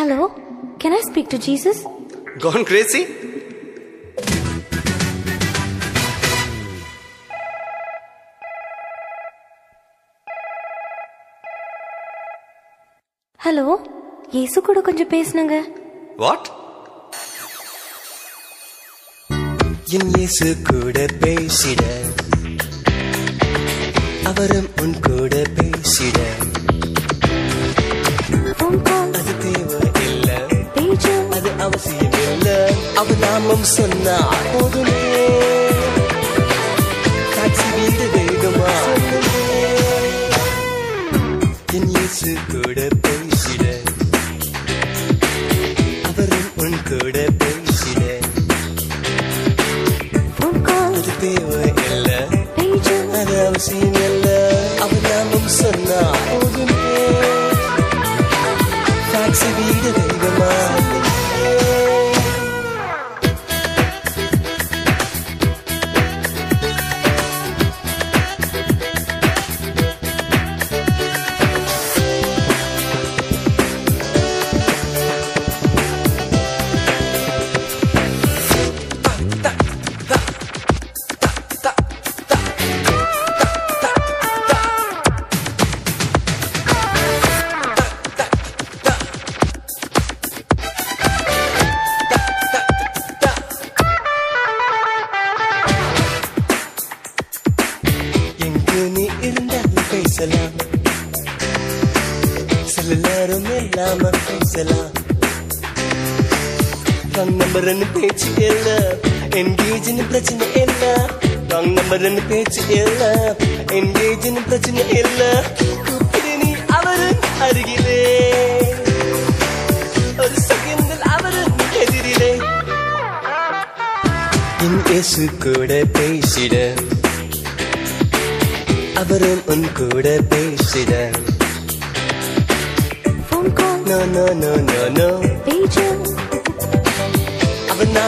Hello? Can I speak to Jesus? Gone crazy? Hello இயேசு கூட கொஞ்சம் பேசுனுங்க What? என் இயேசு கூட பேசிட அவரும் உன் கூட பேசிட அது தேவை அவசியம் இல்ல அவர் நாமம் சொன்னா போதுமே. காட்சி வீடு வேகமா என் இயேசு கூட பேசிட. அவரும் உன் கூட பேசிட. அது தேவை இல்ல அது அவசியம் இல்ல அவ நாமம் சொன்னா போதுமே. காட்சி வீடு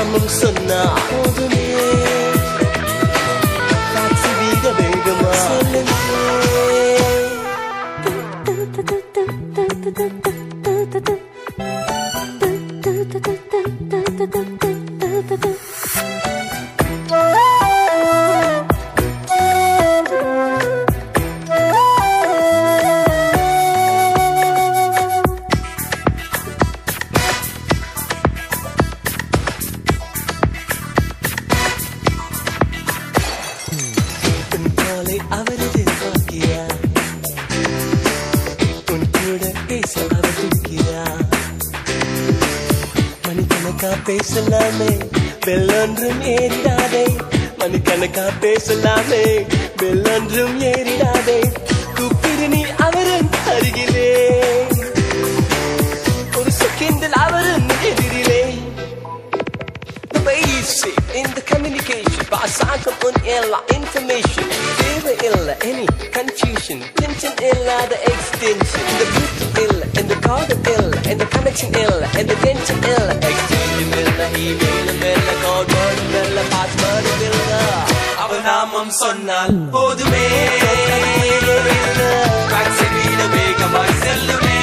அவன் நாமம் ill and begin to ill. exchange இல்ல email இல்ல code word இல்ல password இல்ல அவ நாமம் சொன்னால் போதுமே வீட வேகமாய் செல்லுமே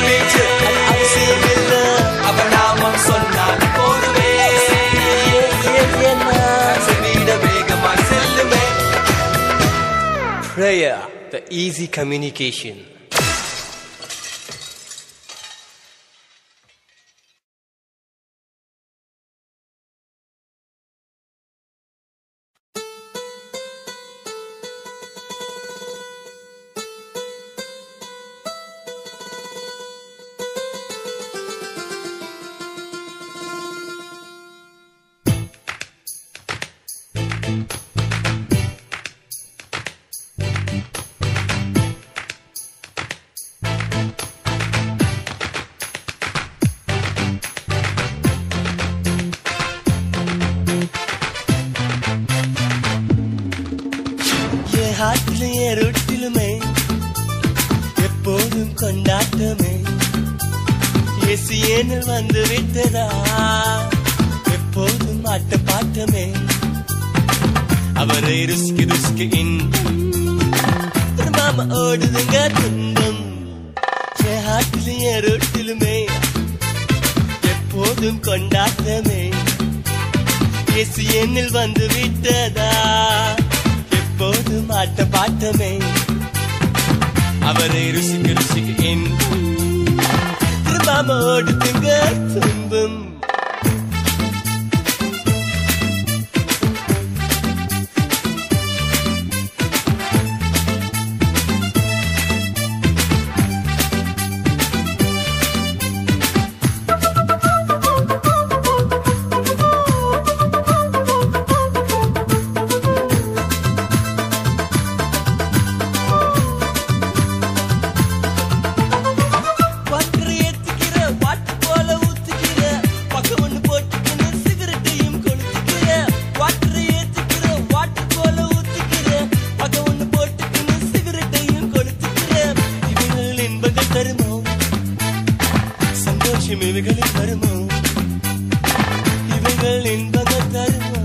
நாமம் சொன்னால் போதுமே வீட வேகமாய் செல்லுமே Prayer, the easy communication. வந்து விட்டதா? எப்போதும் ஆட்ட பாட்டமே அவரை ருஸ்கி ருஸ்கி இன்பம் திரும்பாம ஓடுதுங்க துன்பம். என் ஹாட்டிலும் என் ரொட்டிலுமே. எப்போதும் கொண்டாட்டமே. இயேசு என்னில் வந்து விட்டதா? எப்போதும் ஆட்ட பாட்டமே அவரை ருசிக்கு ருசிக்கு இன்பம் திரும்பாம ஓடுதுங்க துன்பம் வாட்டர் சந்தோஷம் இவைகளில் வருமோ? இவைகள் இன்பங்கள் தருமோ?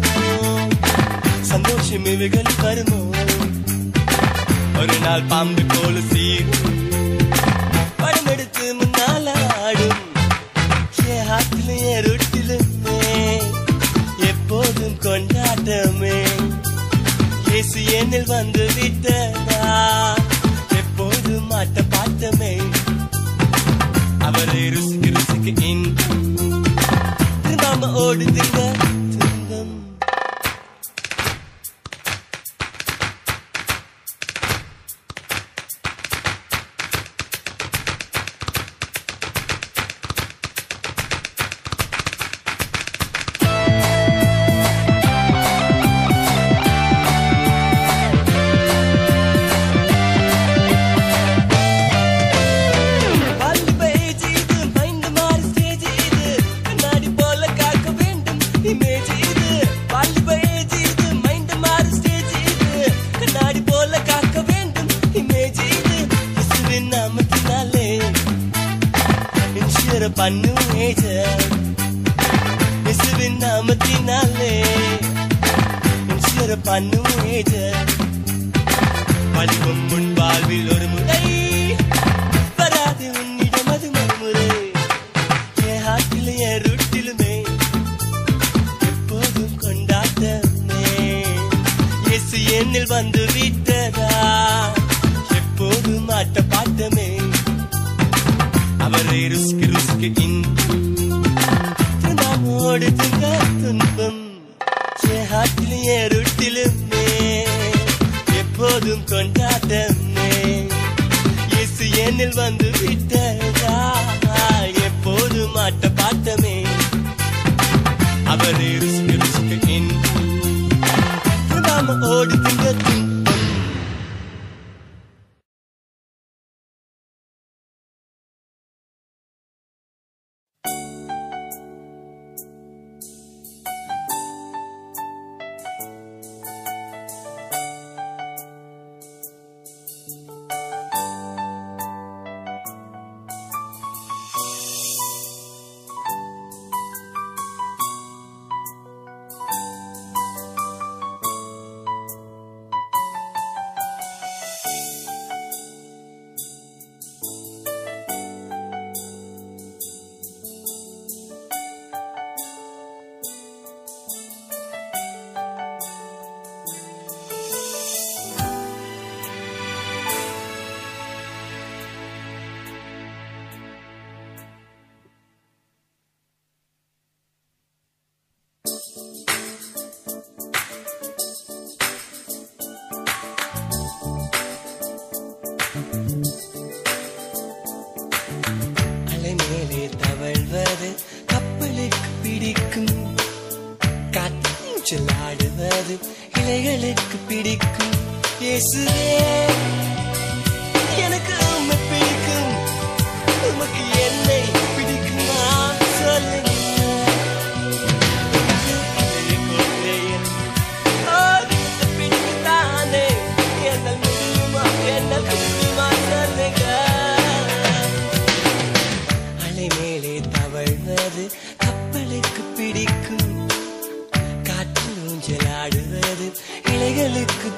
சந்தோஷம் இவைகளில் வருமோ? ஒரு நாள் பாம்பு போல சீரும் படம் எடுத்து முன்னால ஆடும். என் ஹாட்டிலும் என் ரொட்டிலுமே எப்போதும் கொண்டாட்டமே. இயேசு என்னில் வந்து விட்டதா எப்போதும் அவரை ருசி ஓடுதுங்க. Insure பண்ணும் age. நாமத்தினாலே insure பண்ணும் age. முன் வாழ்வில் ஒரு முறை வராது உன்னிடம் அது மறுமுறை என் ஹாட்டில் என் ருட்டிலுமே எப்போதும் கொண்டாட்டமே இயேசு என்னில் வந்து விட்டதா எப்போதும் ஆட்ட பாட்டமே அவரை திரும்பாம ஓடுதுங்க துன்பம் என் ருட்டிலுமே எப்போதும் கொண்டாட்டமே இயேசு என்னில் வந்து விட்டதா எப்போதும் ஆட்ட பாட்டமே அவர்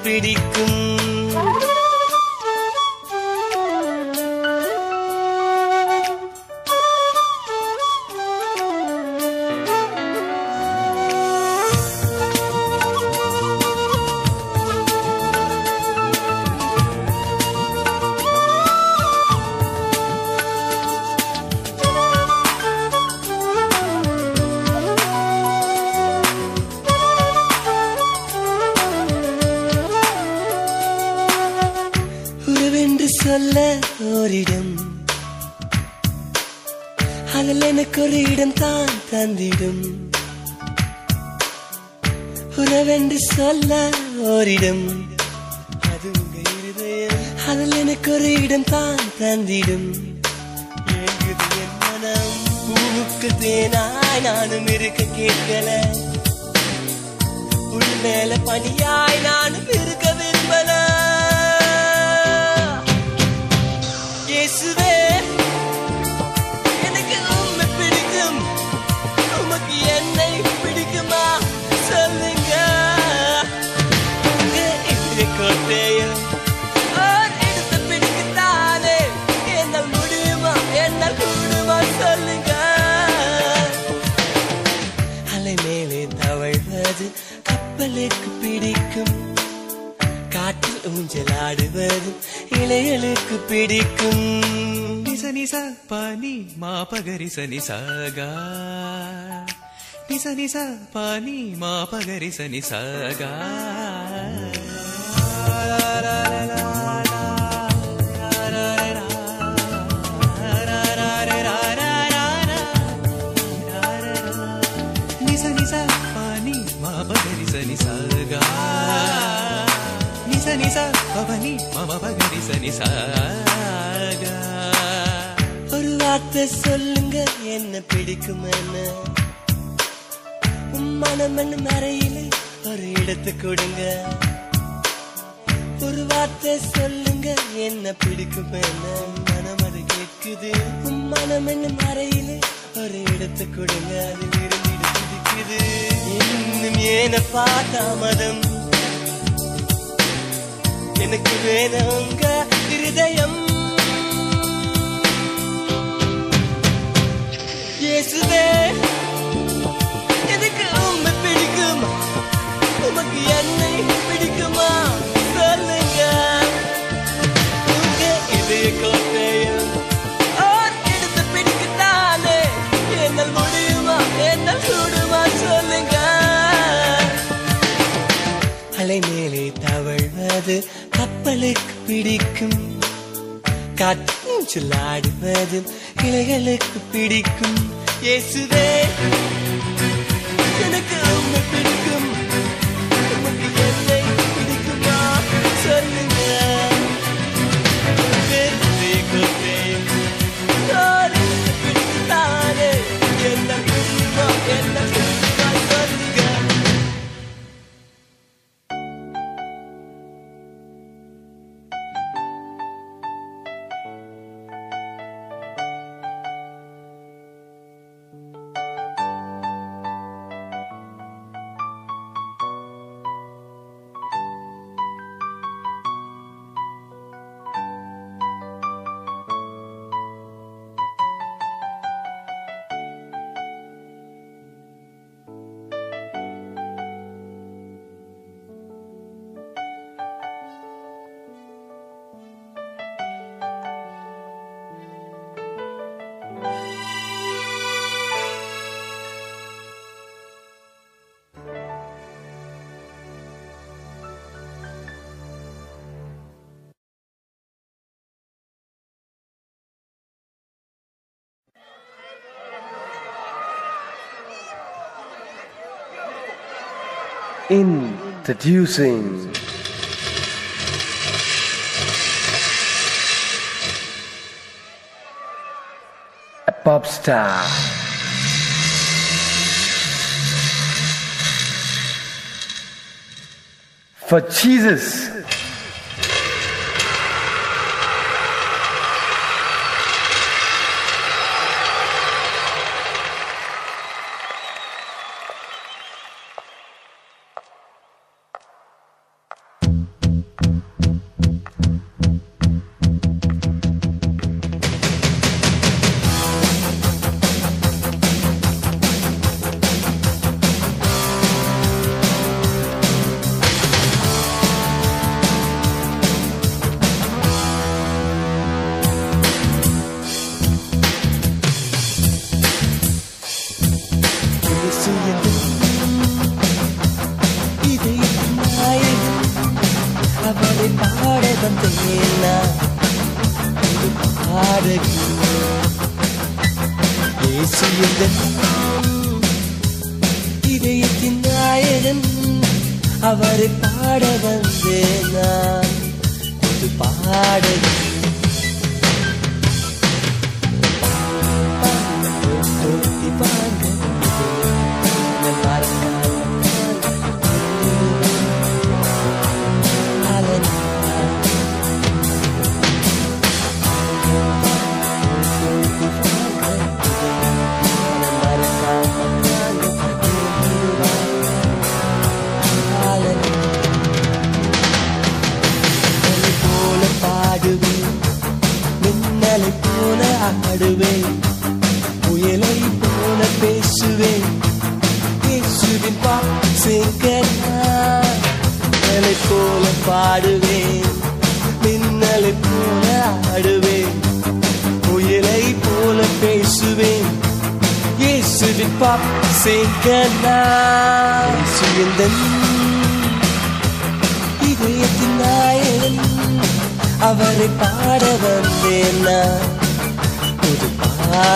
பிடிக்கும் இலைகளுக்கு பிடிக்கும் నిస నిస పాని మా పగరి సని సాగా నిస నిస పాని మా పగరి సని సాగా பவனி மம பகடி ஒரு வார்த்தை சொல்லுங்க என்ன பிடிக்குமென்னு. மனமன் மறையில ஒரு இடத்து கொடுங்க. ஒரு வார்த்தை சொல்லுங்க என்ன பிடிக்குமென்னு. மனம் அது கேட்குது. மனமன் மறையில ஒரு இடத்து கொடுங்க அதில் இருந்து பிடிக்குது. இன்னும் ஏன பார்த்தா மதம் எனக்கு வேணுங்க இருதயம். இயேசுவே எனக்கு உண்மை பிடிக்கும்? உமக்கு என்ன இலைகளுக்கு பிடிக்கும். காற்றும் சொல்லாடுவதும் இலைகளுக்கு பிடிக்கும். இயேசுவே எனக்கு உண்மை பிடிக்கும். Introducing a pop star. For Jesus.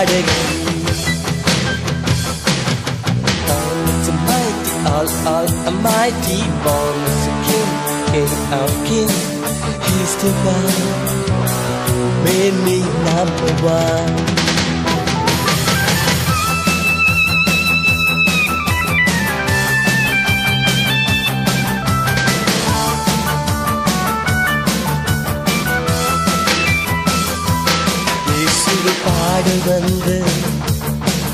It's a mighty, all, all almighty, born as a king, king of king. He's the one who made me number one. goodbye. பாடி வந்து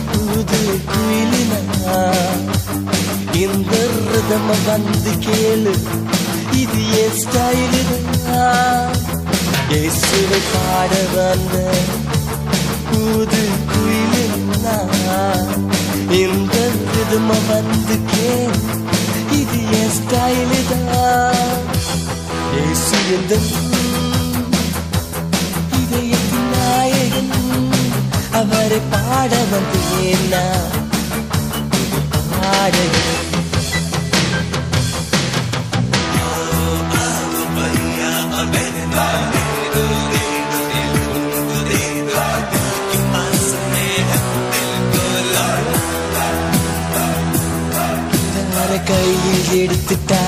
புது குயிலினா இந்த ரிதம வந்து கேளு இது ஏ ஸ்டைலு இயேசுவை பாட வந்த புது குயிலினா இந்த ரிதம வந்து கேளு இது ஏ ஸ்டைலு தான் இயேசு எந்த இதயத்தின் நாயகன் அவரை பாட வந்து நான். பாடகன் கையில் எடுத்துட்டா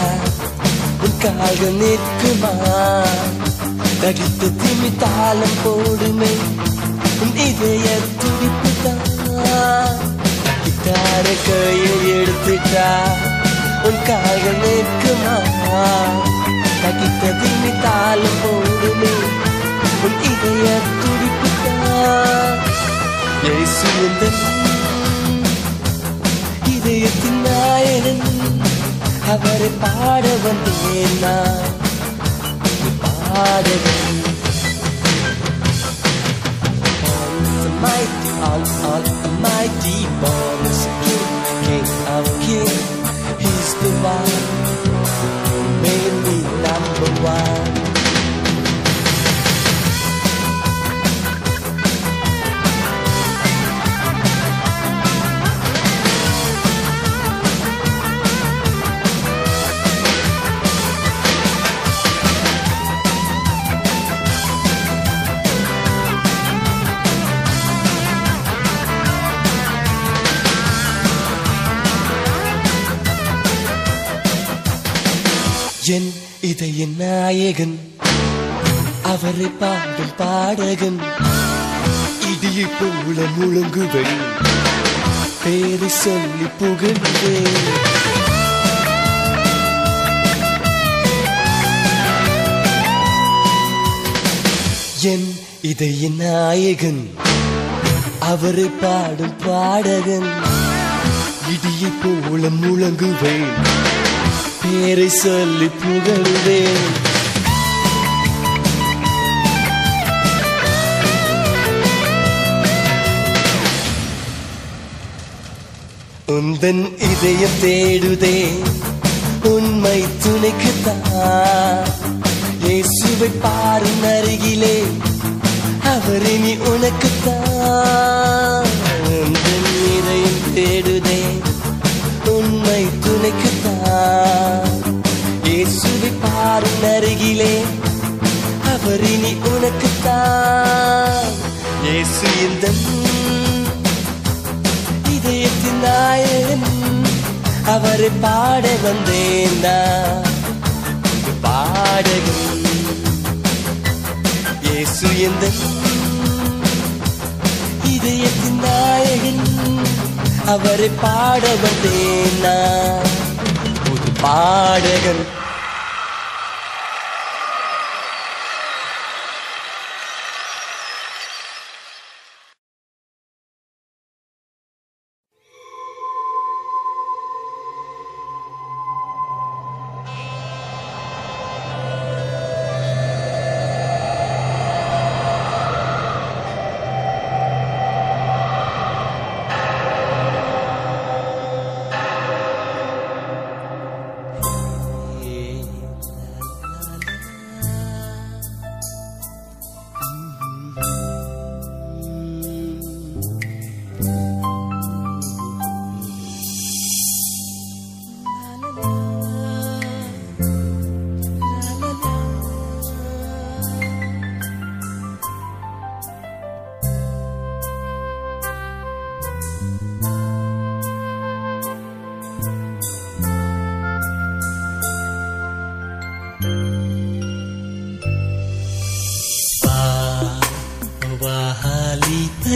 உன் நிற்குமா? தடித்து திமி தாளம் போடுமே. உன் இதய துடிப்பு தான் கிட்டார கையில் எடுத்துட்டா? உன் கால்கள் நிற்குமா? தடித்த திமி தாளம் போடுமே. உன் இதய துடிப்பு தான் இதயத்தின் நாயகன்? அவரை பாட வந்தேன் நான். பாடகன் all, all a mighty Born king, king of kings He's the one who made me number one என் இதய நாயகன். அவரை பாடும் பாடகன். இடியை போல முழங்குவன் பேரை சொல்லி புகழ்ந்தே என் இதய நாயகன். அவரை பாடும் பாடகன். இடியை போல முழங்குவேன் பேரை சொல்லி புகழ்வேன் உந்தன் இதய தேடுதே உண்மை துணைக்குத்தான் இயேசுவை பாரும் அருகிலே அவர் இனி உனக்குத்தான் உந்தன் இதயம் தேடு இயேசுவை பாரும் அருகிலே அவர் இனி உனக்குத்தான் இயேசு இந்த இதயத்தின் நாயகன் அவரை பாட வந்தேன் நான். இது பாடகன் இயேசு எந்த இதயத்தின் நாயகன் அவரை பாட வந்தேன் நான். புது பாடகன்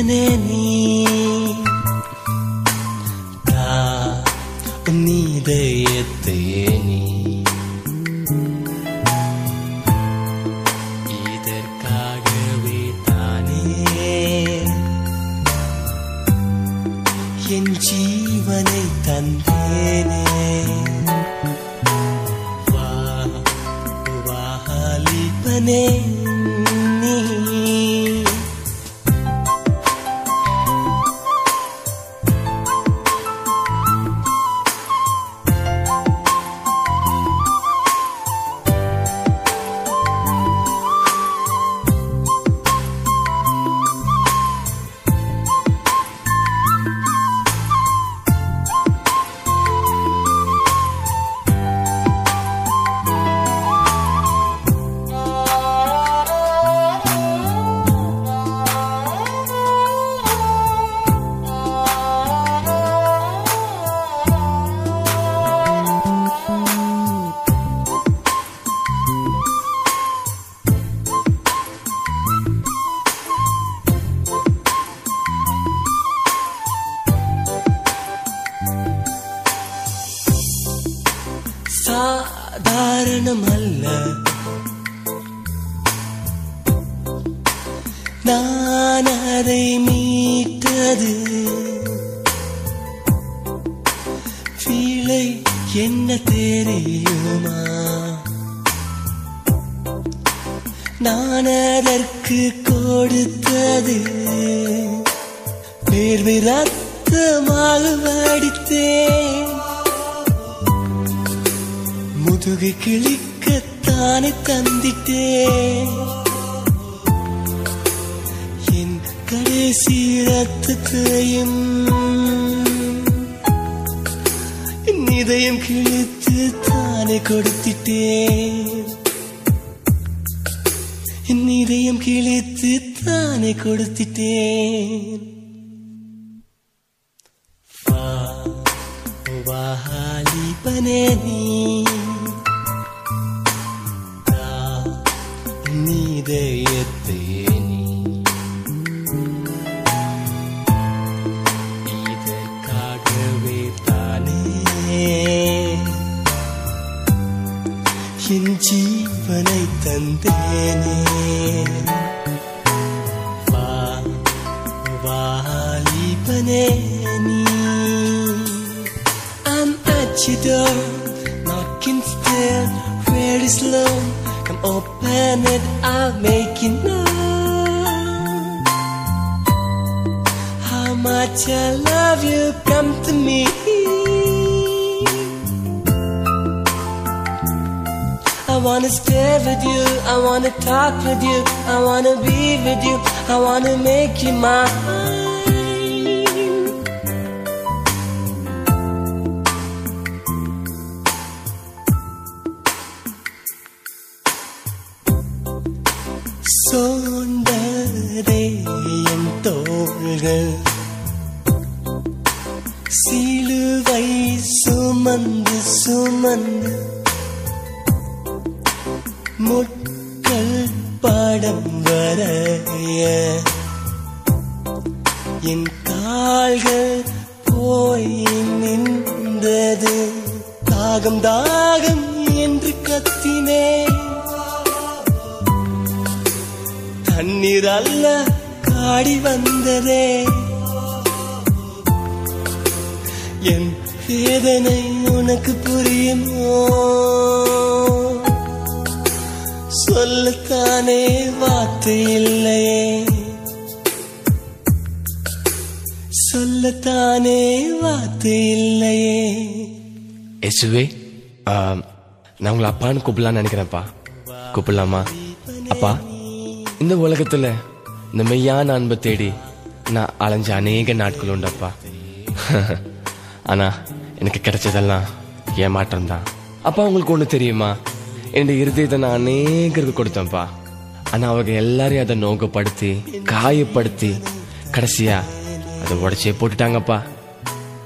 Money. நான் அதை மீட்டது. வீளை என்ன தெரியுமா? நான் அதற்கு கொடுத்தது வேர்வை ரத்தமாக வடித்தேன் தந்திட்டேன். கடைசி ரத்தத்தையும் என் இதயம் கிழித்து தானே கொடுத்திட்டேன் என் இதயம் கிழித்து தானே கொடுத்திட்டேன் வா வாலிபனே நீ தா நீதயத்தே 天的你。Talk with you, I wanna be with you, I wanna make you mine. தண்ணீர் அல்ல காடி வந்ததே. என் வேதனை உனக்கு புரியுமோ? சொல்லத்தானே வார்த்தை இல்லையே. சொல்லத்தானே வார்த்தை இல்லையே. எசுவே நான் உங்களை அப்பான்னு கூப்பிடலாம்னு நினைக்கிறேன்ப்பா. கூப்பிடலாமா? அப்பா இந்த உலகத்துல இந்த மெய்யான அன்பை தேடி நான் அலைஞ்ச அநேக நாட்கள் உண்டப்பா. ஆனா எனக்கு கிடைச்சதெல்லாம் ஏமாற்றம் தான் அப்பா உங்களுக்கு ஒண்ணு தெரியுமா? என்னுடைய இருதயத்தை நான் அநேகருக்கு கொடுத்தேன்ப்பா. ஆனா அவங்க எல்லாரையும் அதை நோக்கப்படுத்தி காயப்படுத்தி கடைசியா அதை உடச்சே போட்டுட்டாங்கப்பா.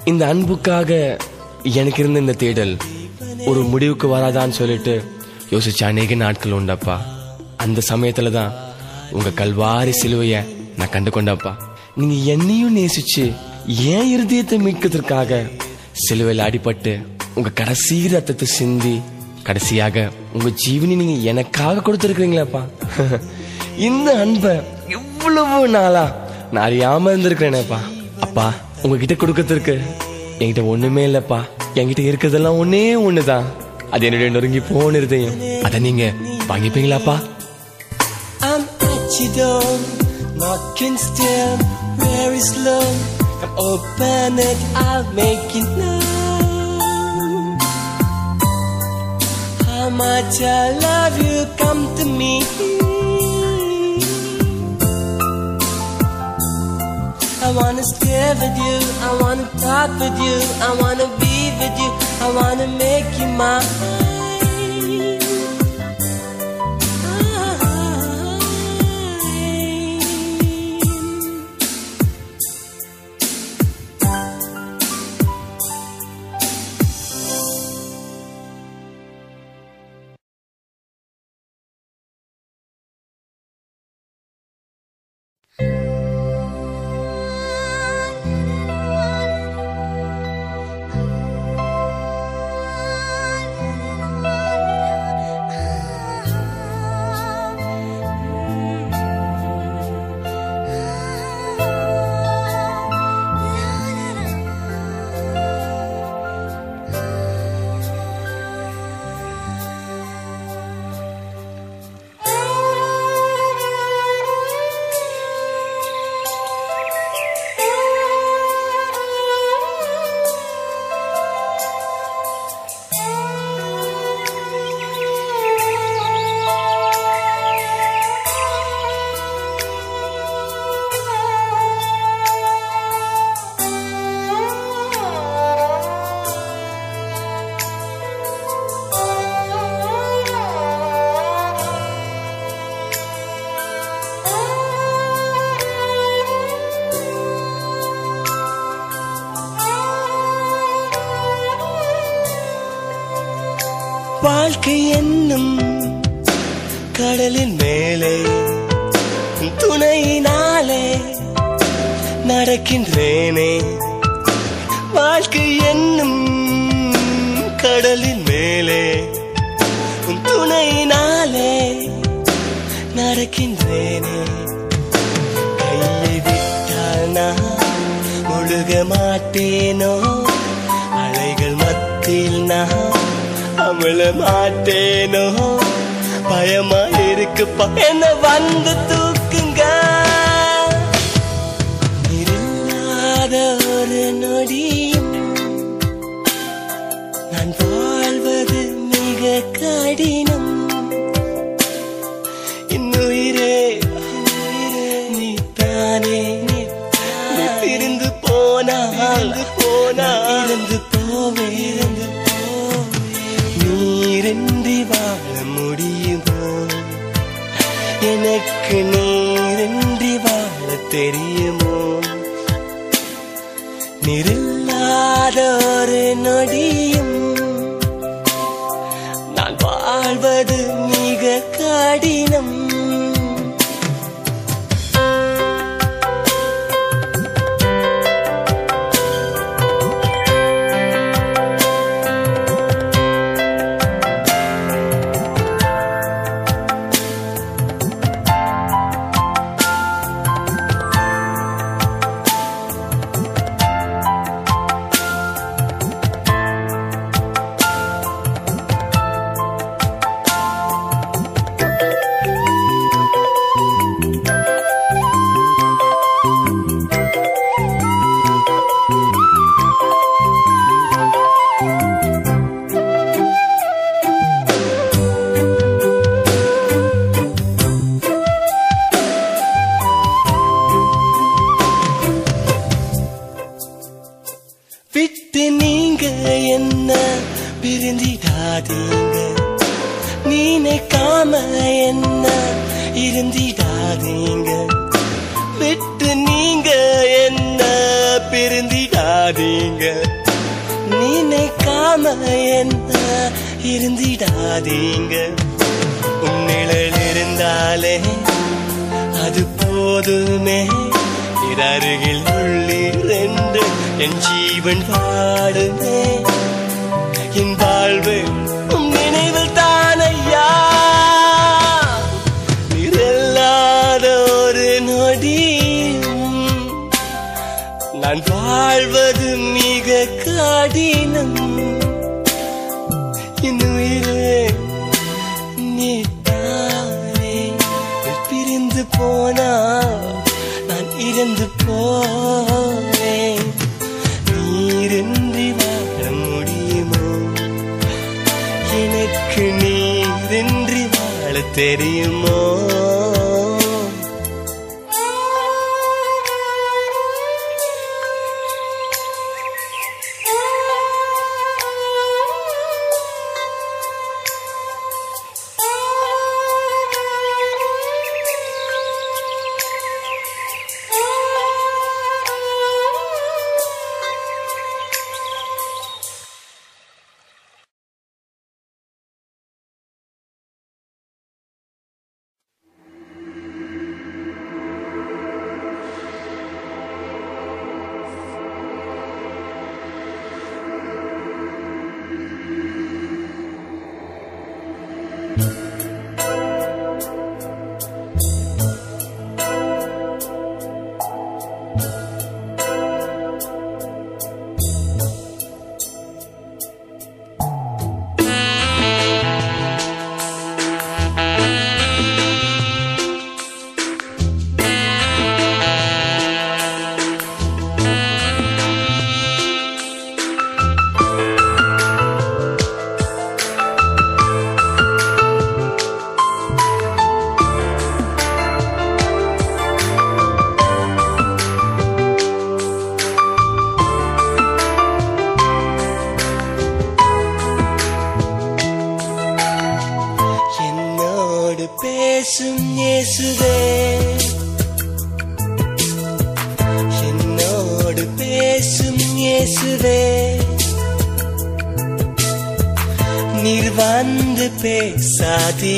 இந்த அன்புக்காக எனக்கு இருந்த இந்த தேடல் ஒரு முடிவுக்கு வராதான்னு சொல்லிட்டு யோசிச்ச அநேக நாட்கள் உண்டப்பா. அந்த சமயத்துல தான் உங்க கல்வாரி சிலுவைய நான் கண்டு கொண்டப்பா நீங்க என்னையும் நேசிச்சு ஏன் இருதயத்தை மீட்கிறதுக்காக சிலுவையில் அடிபட்டு உங்க கடைசி ரத்தத்தை சிந்தி கடைசியாக உங்க ஜீவனி நீங்க எனக்காக கொடுத்துருக்கீங்களாப்பா இந்த அன்பை எவ்வளவு நாளா நான் அறியாம இருந்திருக்கிறேனேப்பா. அப்பா உங்ககிட்ட கொடுக்கறதுக்கு என்கிட்ட ஒண்ணுமே இல்லப்பா. என்கிட்ட இருக்கிறதெல்லாம் ஒன்னே ஒண்ணுதான். அது என்னுடைய நொறுங்கி போன இருதயம். அதை நீங்க வாங்கிப்பீங்களாப்பா? Your door, knocking still. Is love? Come open it, I'll make it known. How much I love you, come to me. I wanna stay with you, I wanna talk with you, I wanna be with you, I wanna make you mine. நடக்கின்றேனே கையை விட்டால் நான் முழுக மாட்டேனோ அலைகள் மத்தியில் நான் அமிழ மாட்டேனோ பயமா இருக்குப்பா என்ன வந்து தூக்குங்க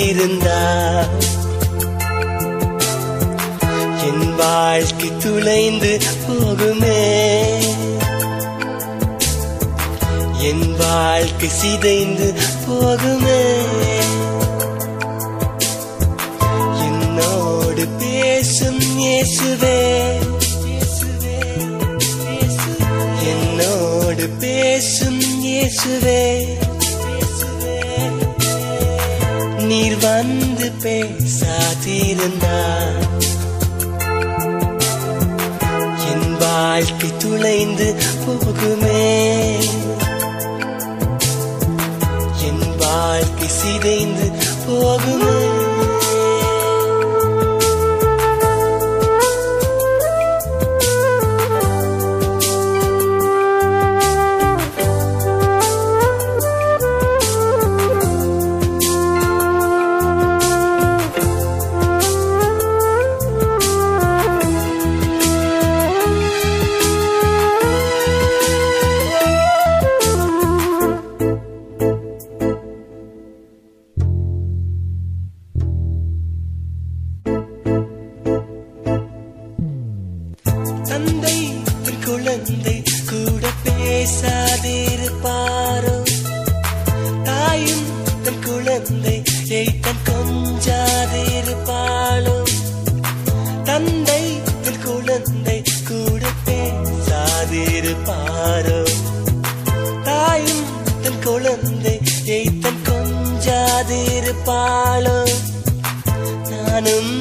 இருந்தா என் வாழ்க்கை துளைந்து போகுமே. என் வாழ்க்கை சிதைந்து போகுமே. என்னோடு பேசும் இயேசுவே. என்னோடு பேசும் இயேசுவே. பேசாதிருந்தா என் வாழ்க்கை துளைந்து போகுமே. தன் கொஞ்சாதிருப்பாளோ? தந்தை தன் குழந்தை கூட பேசாதிருப்பாரோ தாயும் தன் குழந்தை தன் கொஞ்சாதிருப்பாளோ? நானும்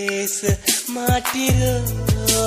දේශ මාටිරෝ